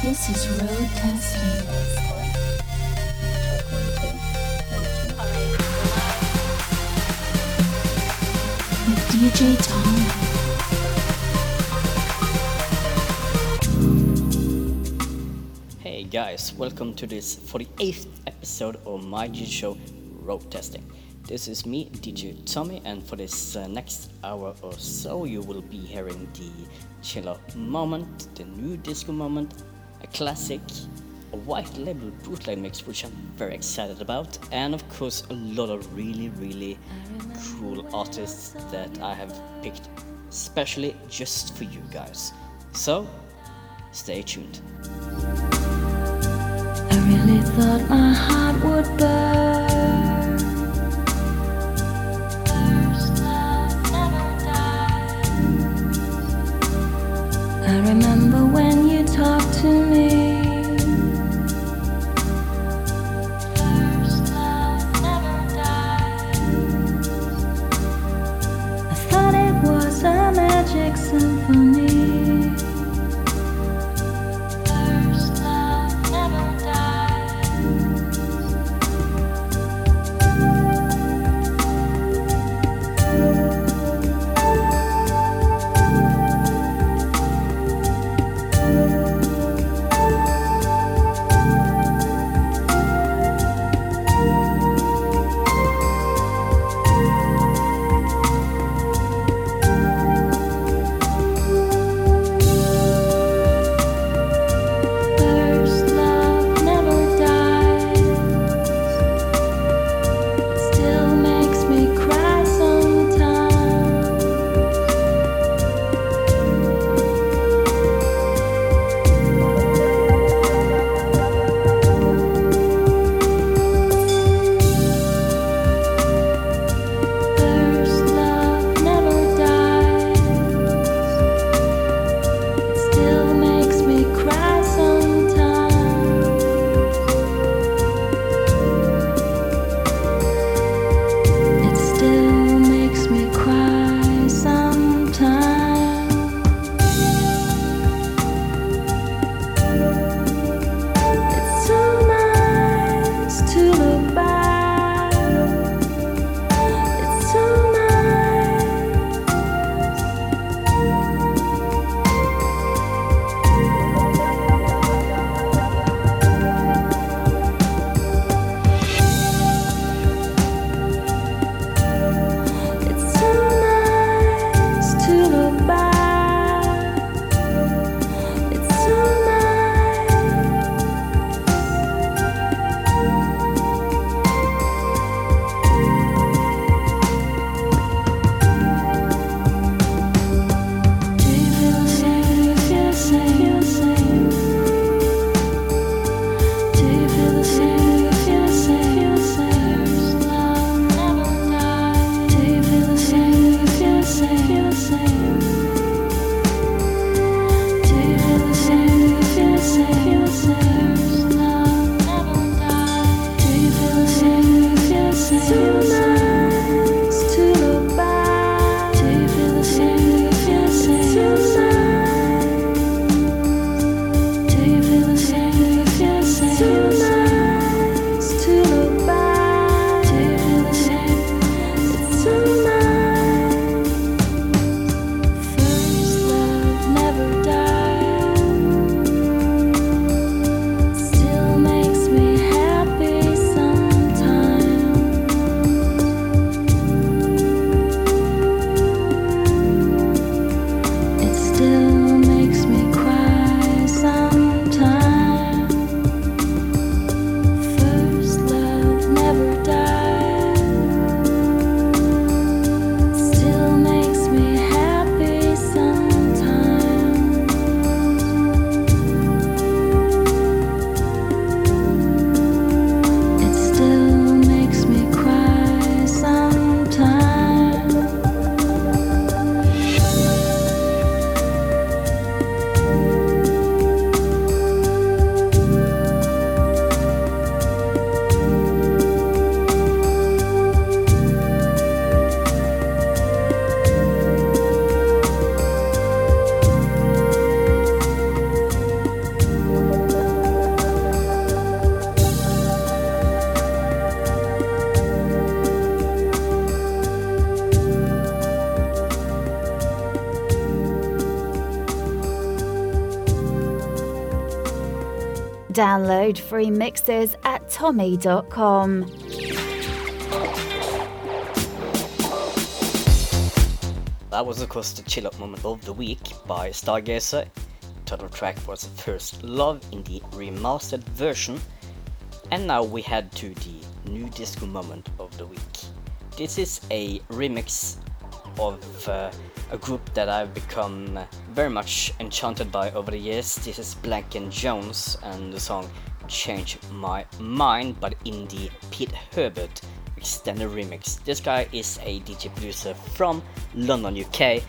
This is road testing DJ Tom. Hey guys, welcome to this 48th episode of my DJ show Road Testing. This is me, DJ Tommy, and for this uh, next hour or so, you will be hearing the chiller moment, the new disco moment, a classic, a white label bootleg mix, which I'm very excited about, and of course, a lot of really, really cool artists that I have picked especially just for you guys. So, stay tuned. I really thought my heart would burn. When you talked to me. I thought it was a magic symphony. Download free mixes at tommy.com. That was of course the chill out moment of the week by Stargazer. Title track was First Love in the remastered version. And now we head to the new disco moment of the week. This is a remix of uh, a group that I've become very much enchanted by over the years. This is Blank and Jones and the song Change My Mind, but in the Pete Herbert extended remix. This guy is a DJ producer from London, UK.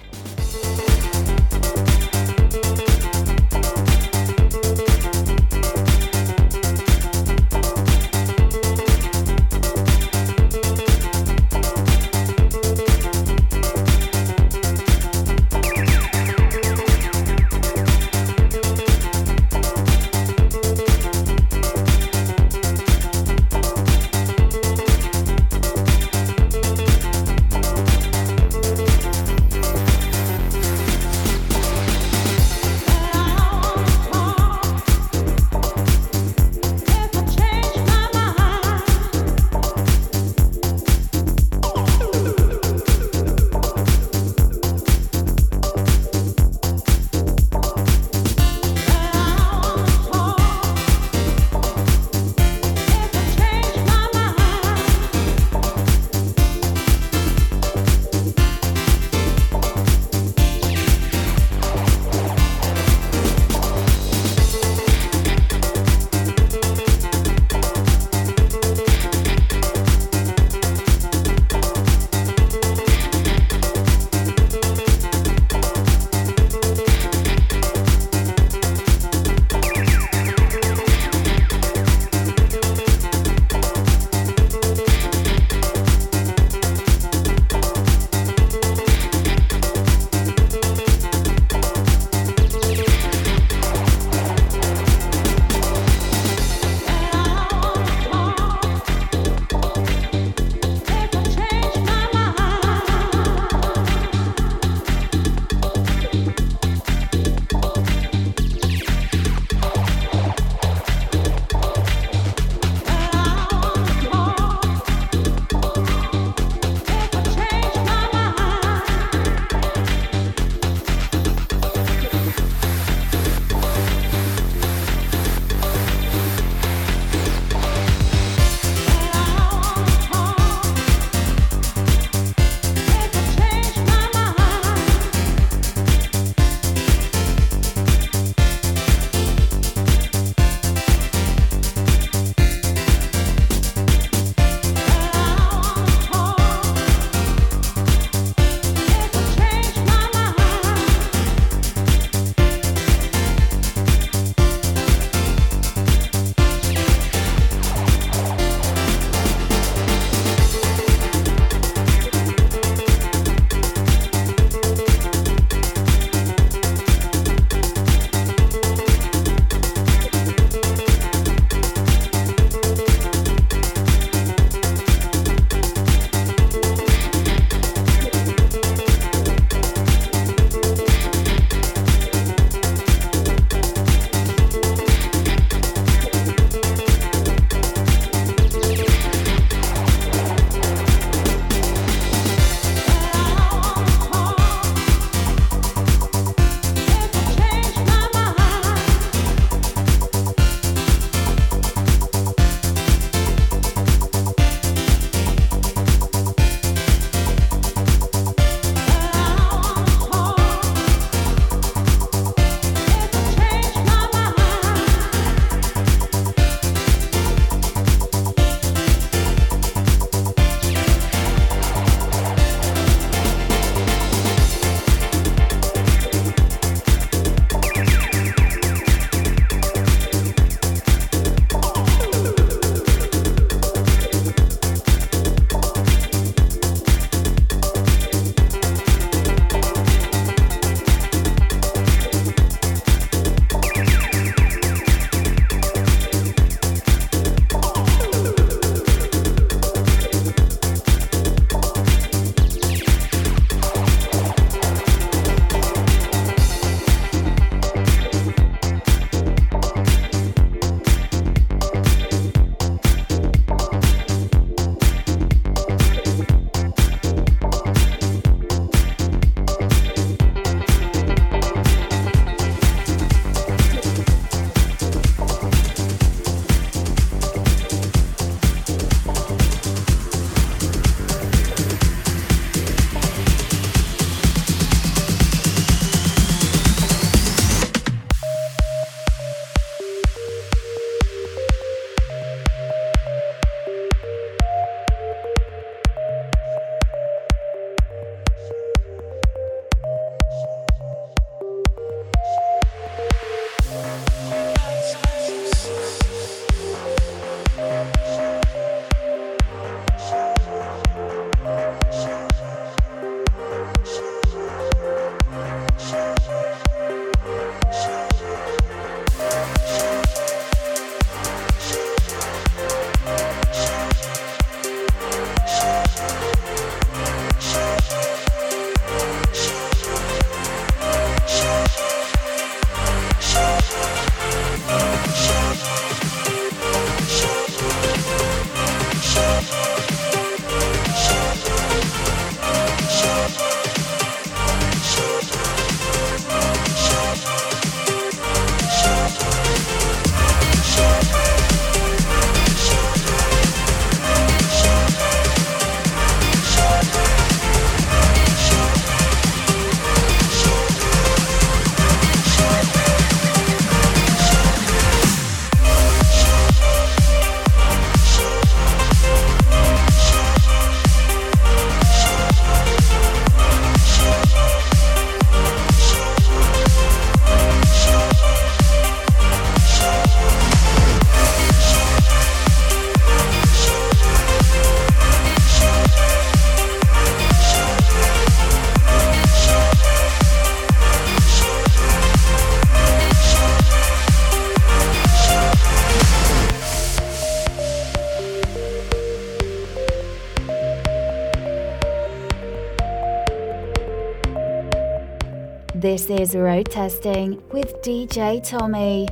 This is Road Testing with DJ Tommy.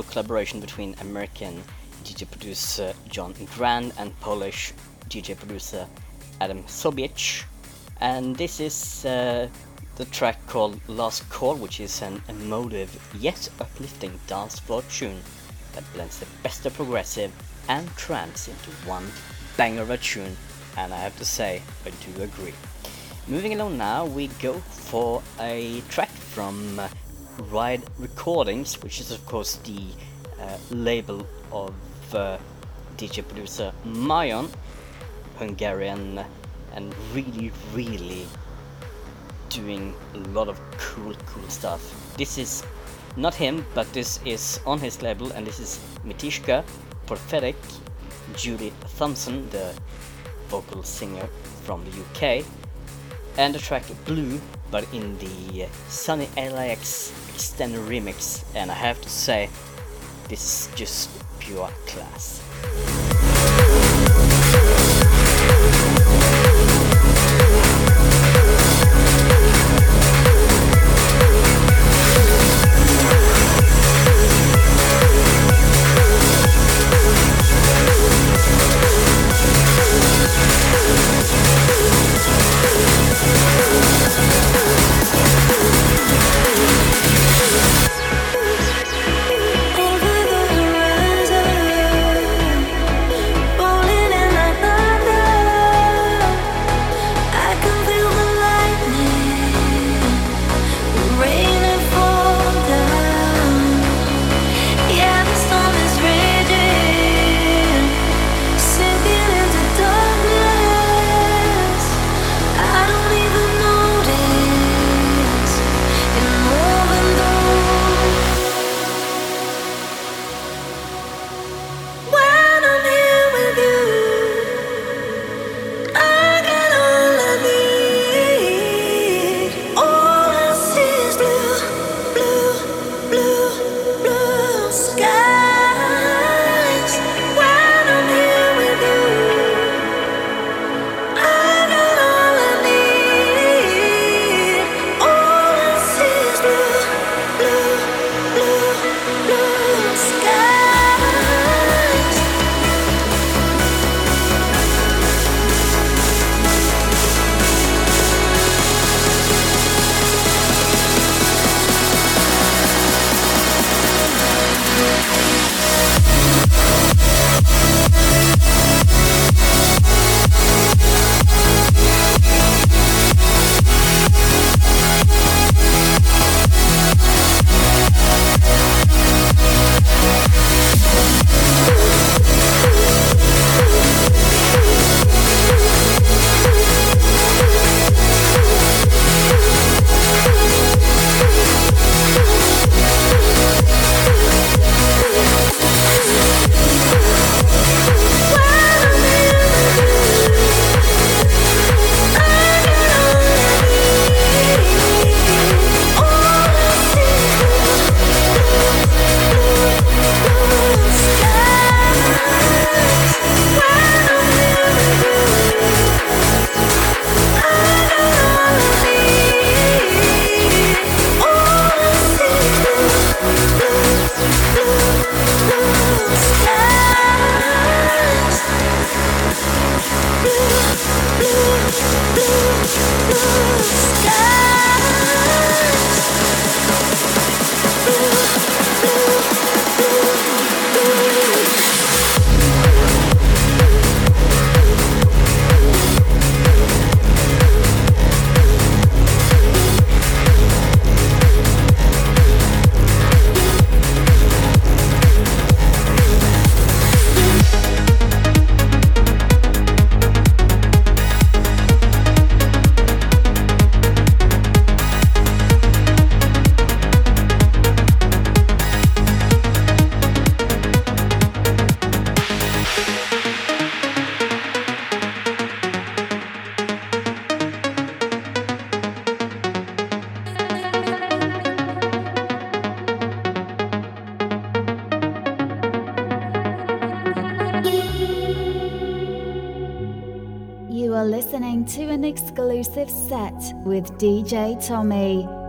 Collaboration between American DJ producer John Grand and Polish DJ producer Adam Sobiech. And this is uh, the track called Last Call, which is an emotive yet uplifting dance floor tune that blends the best of progressive and trance into one banger of a tune. And I have to say, I do agree. Moving along now, we go for a track from uh, Ride Recordings, which is of course the uh, label of uh, DJ producer Myon, Hungarian, and really, really doing a lot of cool, cool stuff. This is not him, but this is on his label, and this is Mitishka Prophetic, Julie Thompson, the vocal singer from the UK, and the track Blue, but in the Sunny LAX extended remix, and I have to say, this is just pure class. An exclusive set with DJ Tommy.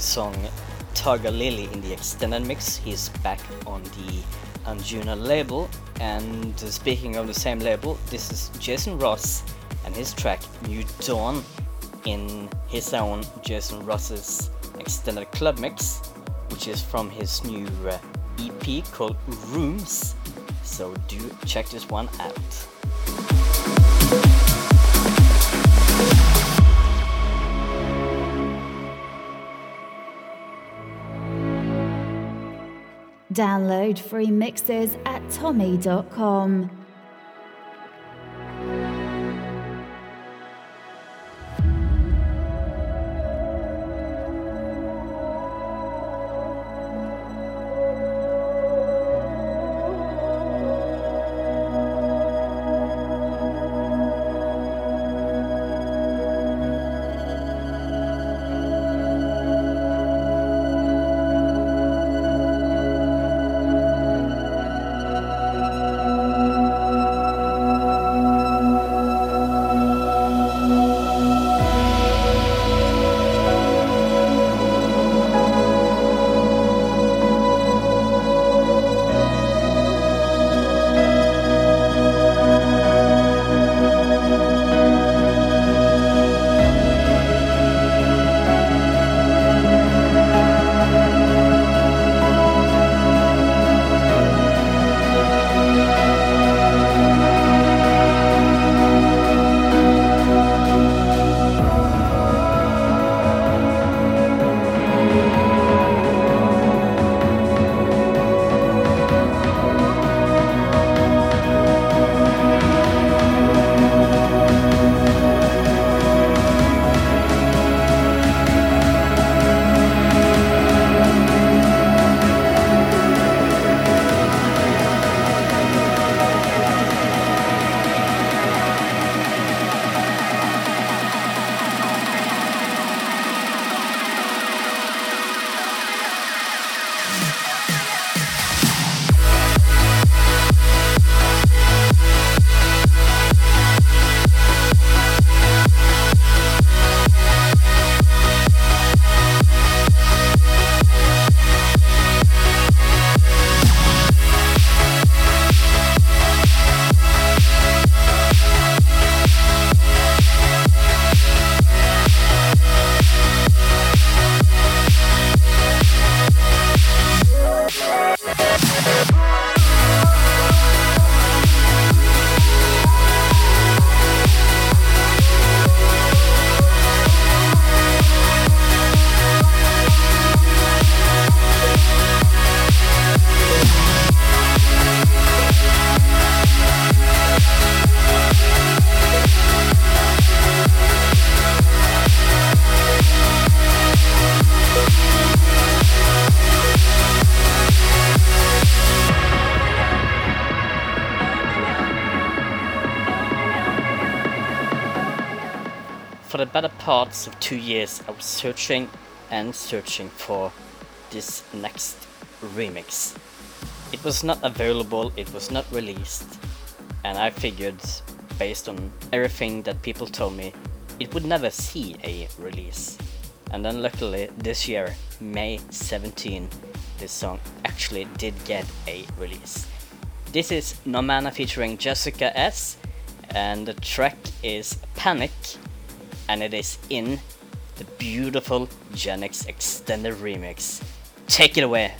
Song Targa Lily in the extended mix. He's back on the Anjuna label. And speaking of the same label, this is Jason Ross and his track New Dawn in his own Jason Ross's extended club mix, which is from his new uh, EP called Rooms. So do check this one out. Download free mixes at tommy.com. parts of two years, I was searching and searching for this next remix. It was not available, it was not released, and I figured, based on everything that people told me, it would never see a release. And then luckily this year, May 17, this song actually did get a release. This is Nomana featuring Jessica S, and the track is Panic, and it is in the beautiful Genix extended remix. Take it away.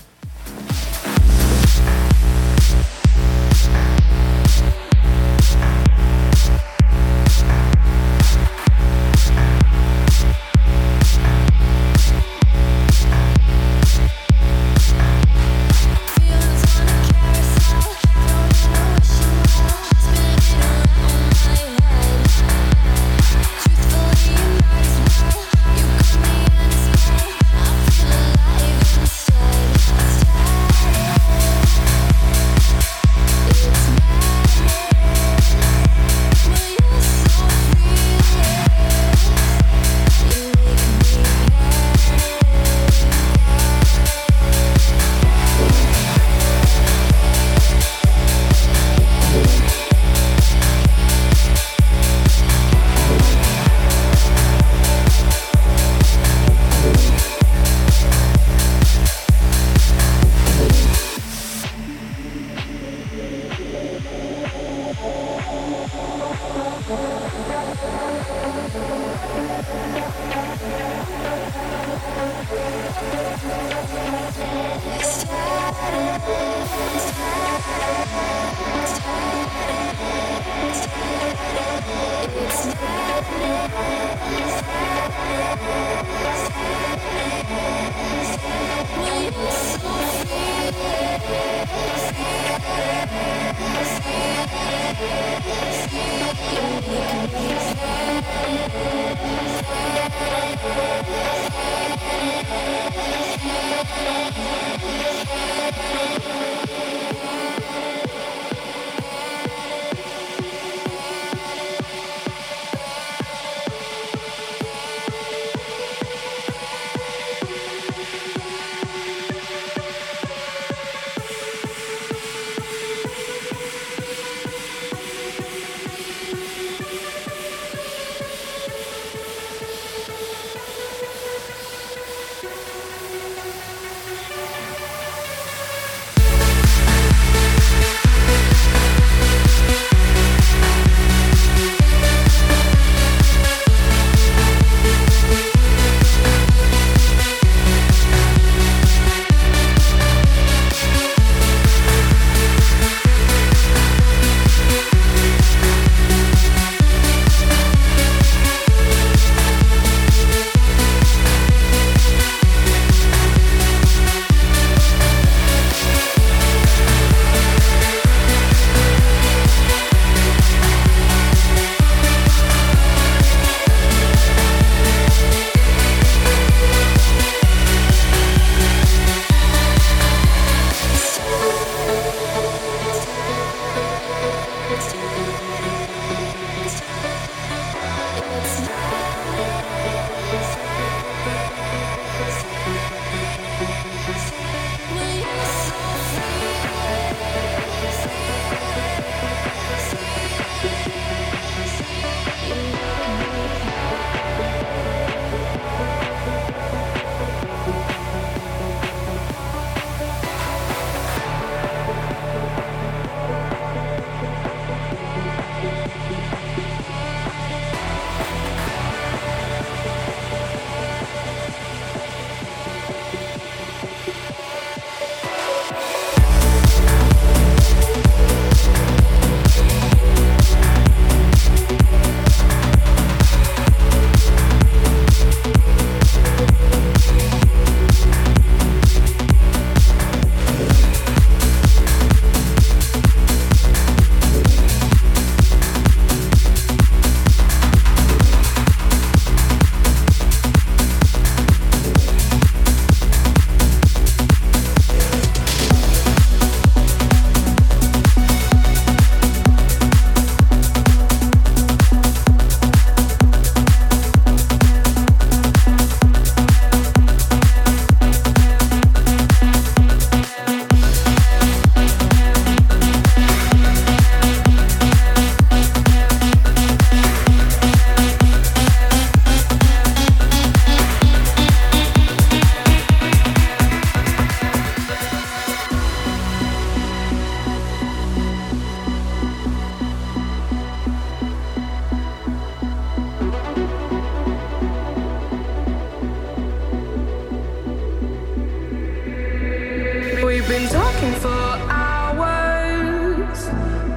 Talking for hours,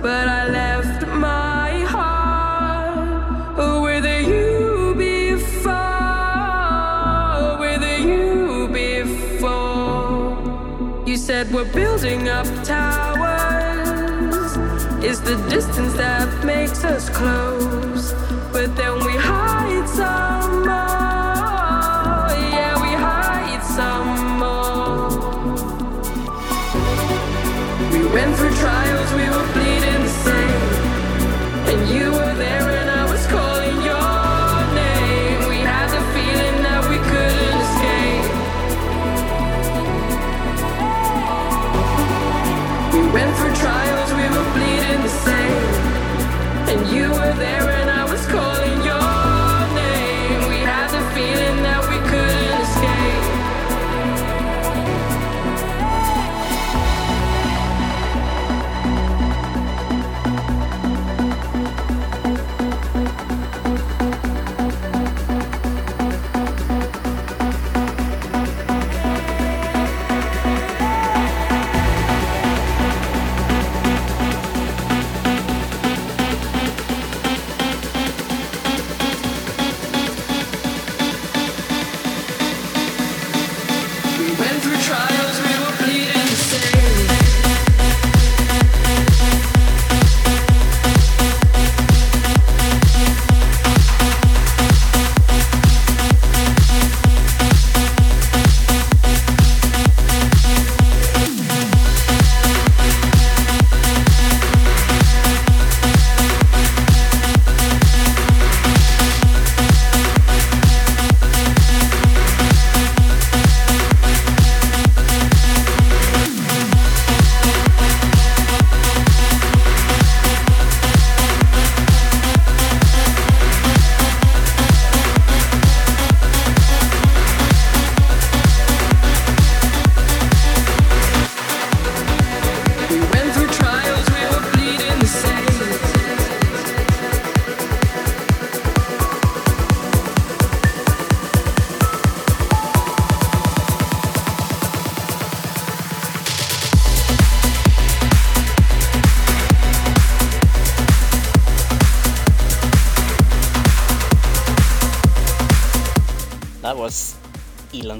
but I left my heart with you before, with you before. You said we're building up towers. It's the distance that makes us close,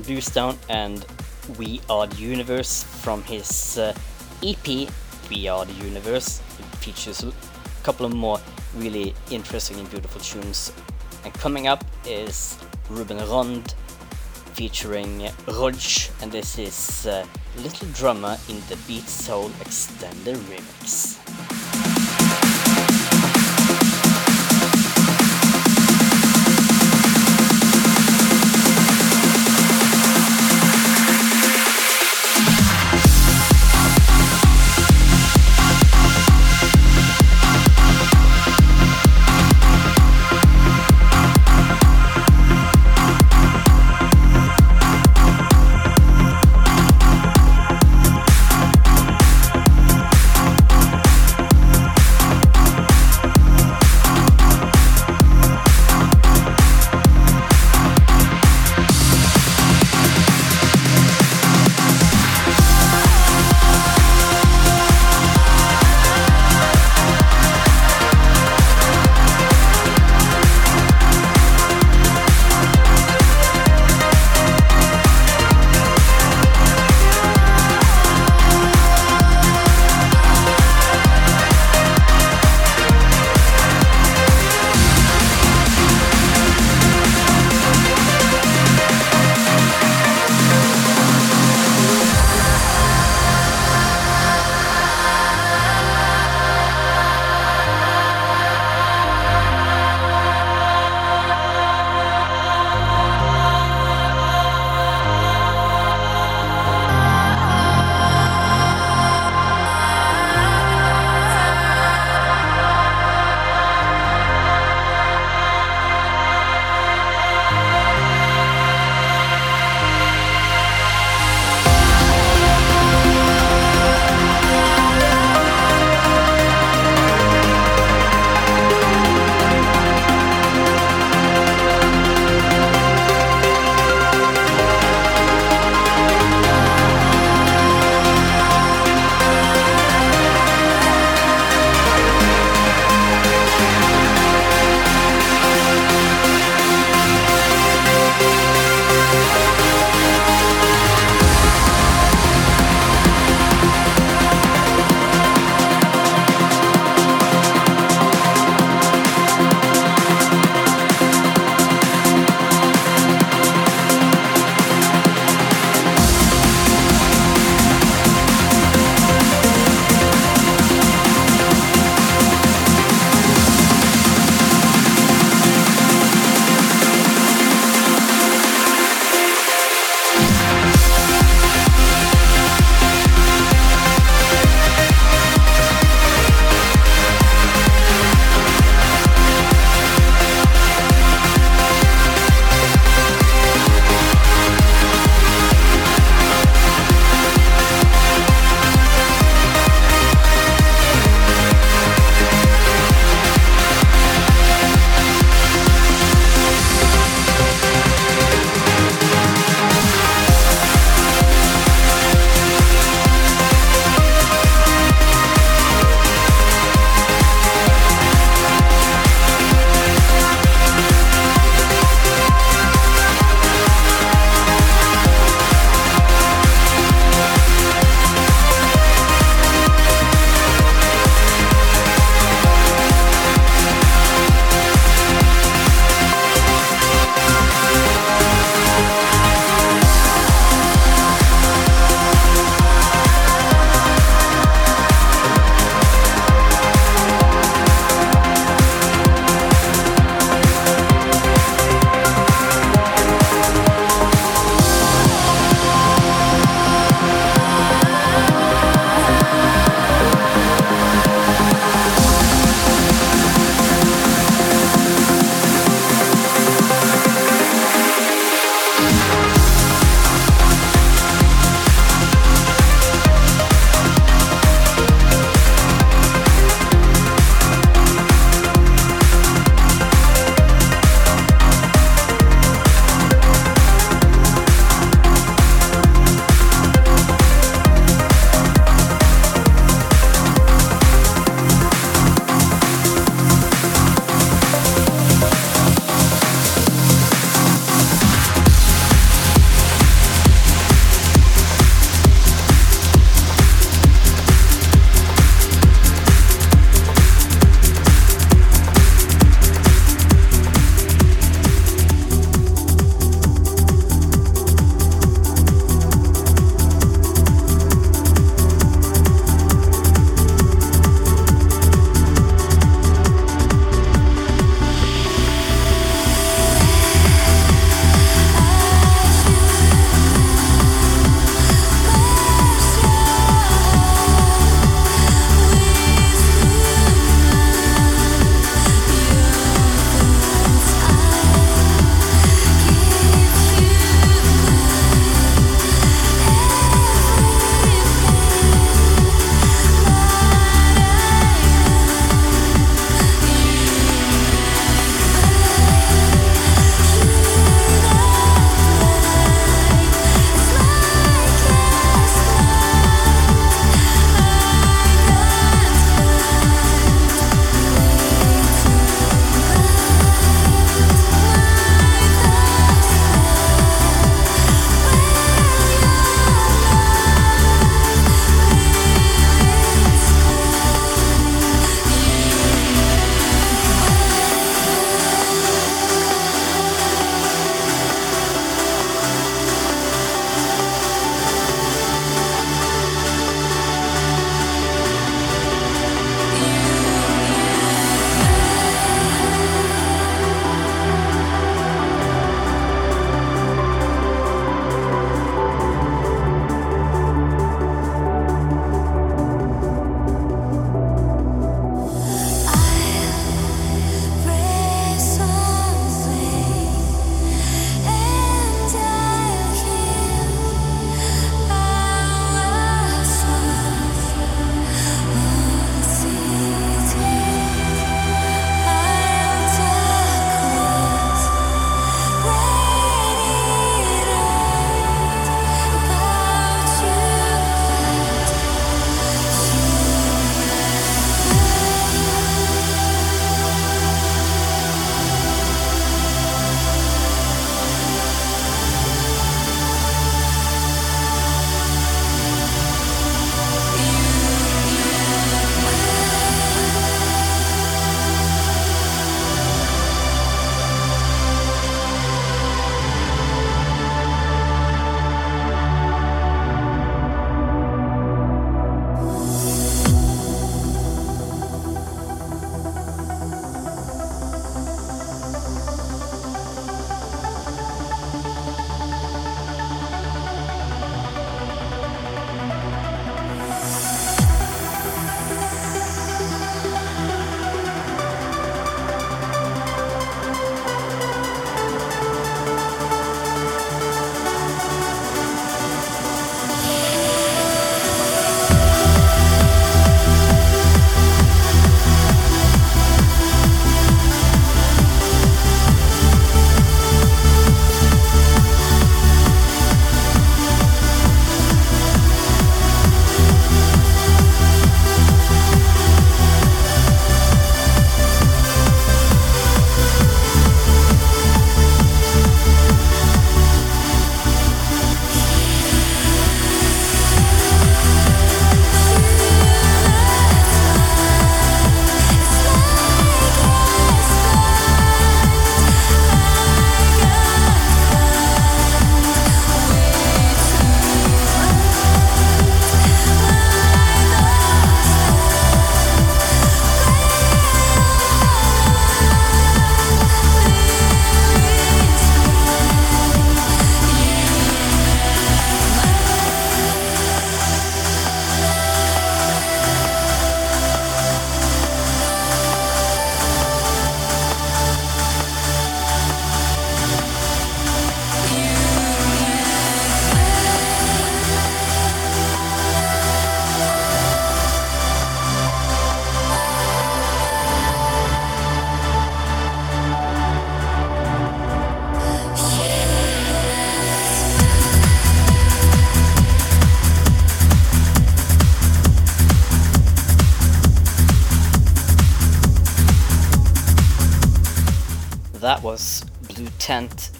Ilan Bluestone and We Are the Universe from his uh, EP We Are the Universe. It features a couple of more really interesting and beautiful tunes. And coming up is Ruben Rond featuring Rog, and this is uh, Little Drummer in the Beat Soul Extended Remix.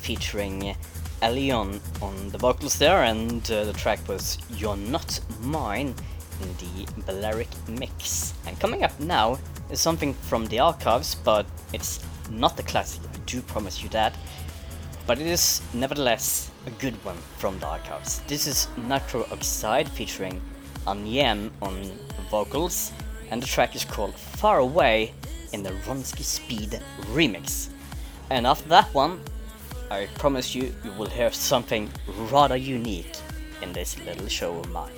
Featuring Elion on the vocals there, and uh, the track was You're Not Mine in the Balearic mix. And coming up now is something from the archives, but it's not the classic, I do promise you that. But it is nevertheless a good one from the archives. This is Nitrous Oxide featuring Aneym on vocals, and the track is called Far Away in the Ronski Speed remix. And after that one, I promise you, you will hear something rather unique in this little show of mine.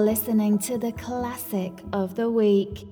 Listening to the classic of the week.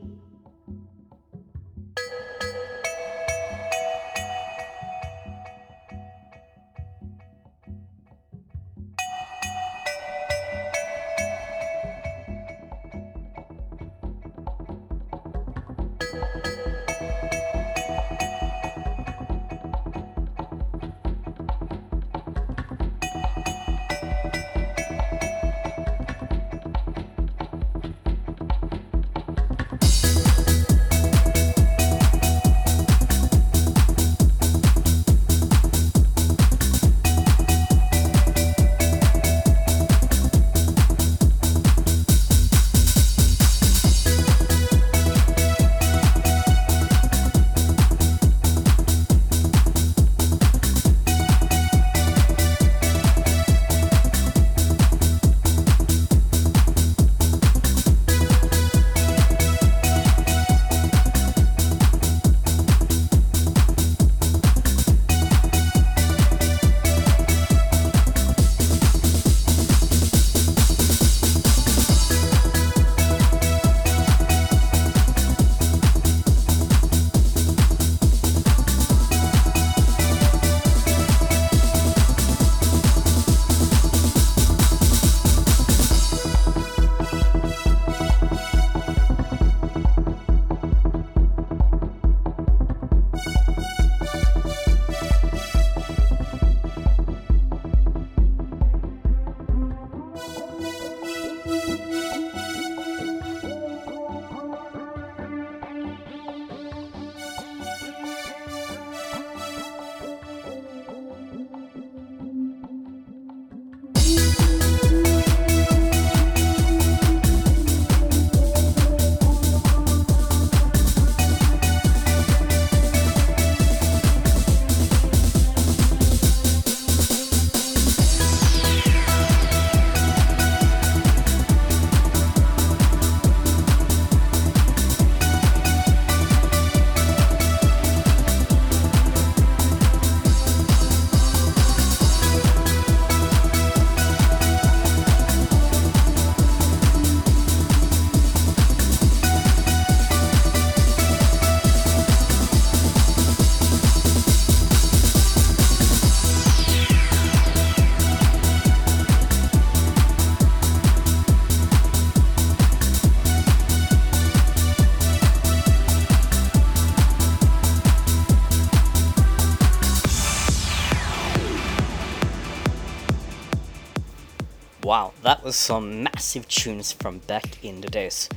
Was some massive tunes from back in the days.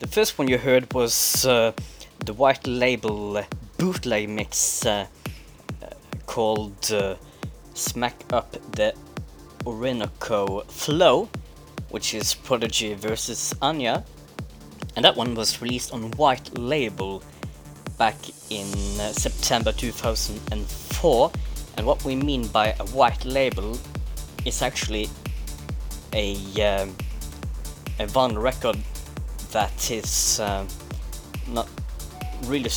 The first one you heard was uh, the white label bootleg mix uh, uh, called uh, Smack Up the Orinoco Flow, which is Prodigy versus Enya. And that one was released on white label back in uh, September 2004. And what we mean by a white label is actually a um, a one record that is um, not really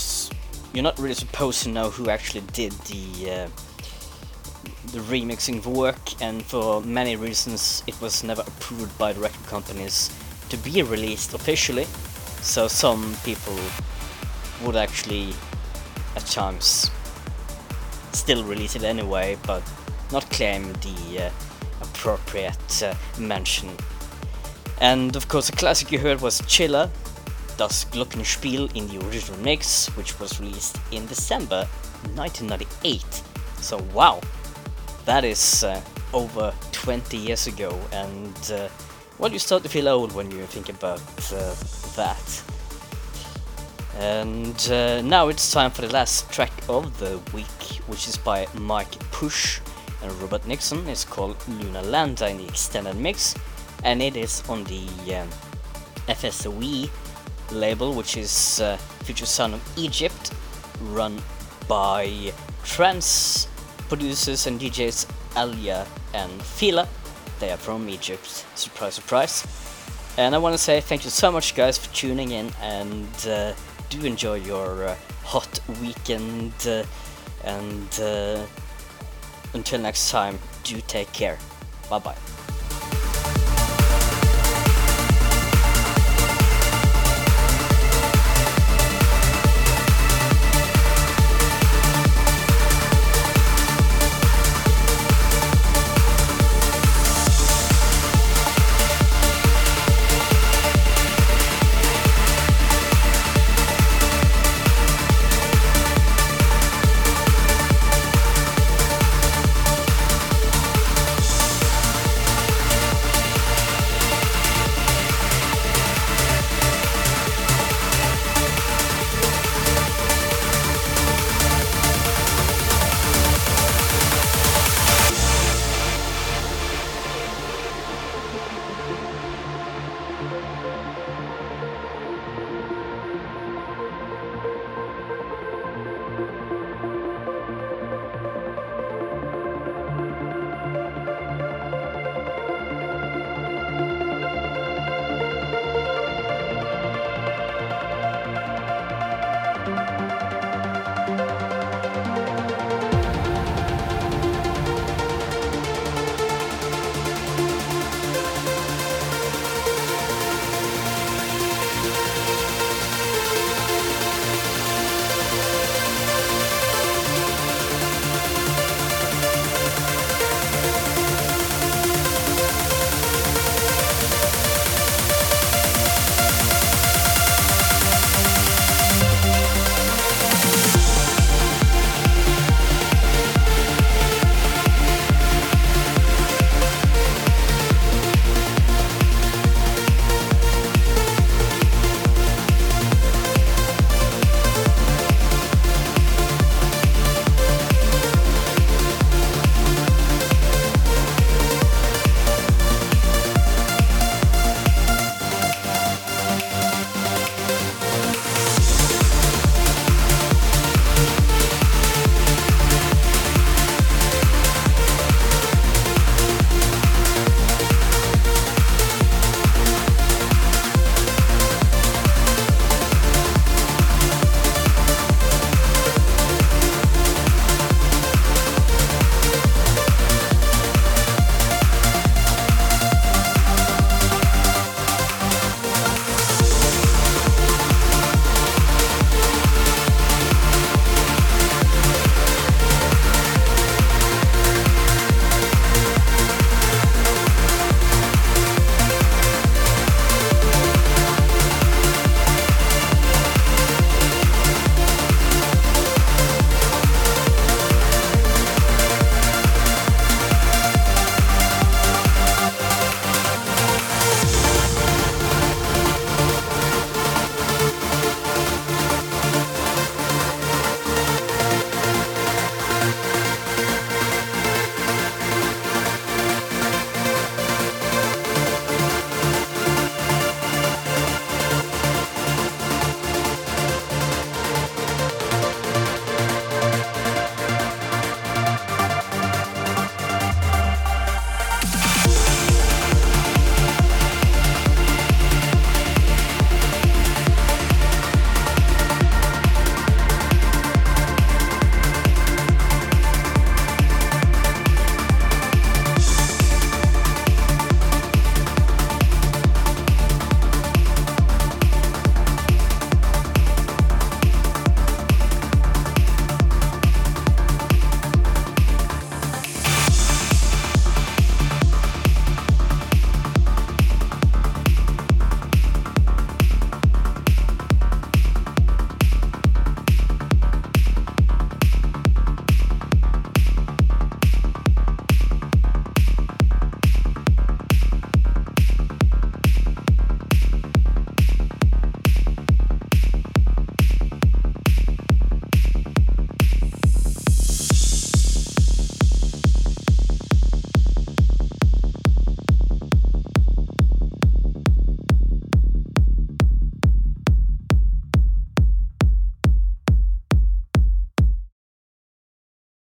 you're not really supposed to know who actually did the uh, the remixing work and for many reasons it was never approved by the record companies to be released officially. So some people would actually at times still release it anyway but not claim the uh, appropriate uh, mention. And of course, the classic you heard was Schiller, Das Glockenspiel in the original mix, which was released in December 1998. So, wow, that is uh, over 20 years ago, and uh, well, you start to feel old when you think about uh, that. And uh, now it's time for the last track of the week, which is by Mike Push and Robert Nickson. It's called Luna Landa in the extended mix, and it is on the um, FSOE label, which is uh, Future Sound of Egypt, run by trance producers and DJs Aly and Fila. They are from Egypt. Surprise, surprise. And I want to say thank you so much, guys, for tuning in and uh, do enjoy your uh, hot weekend. Uh, and uh, until next time, do take care. Bye bye.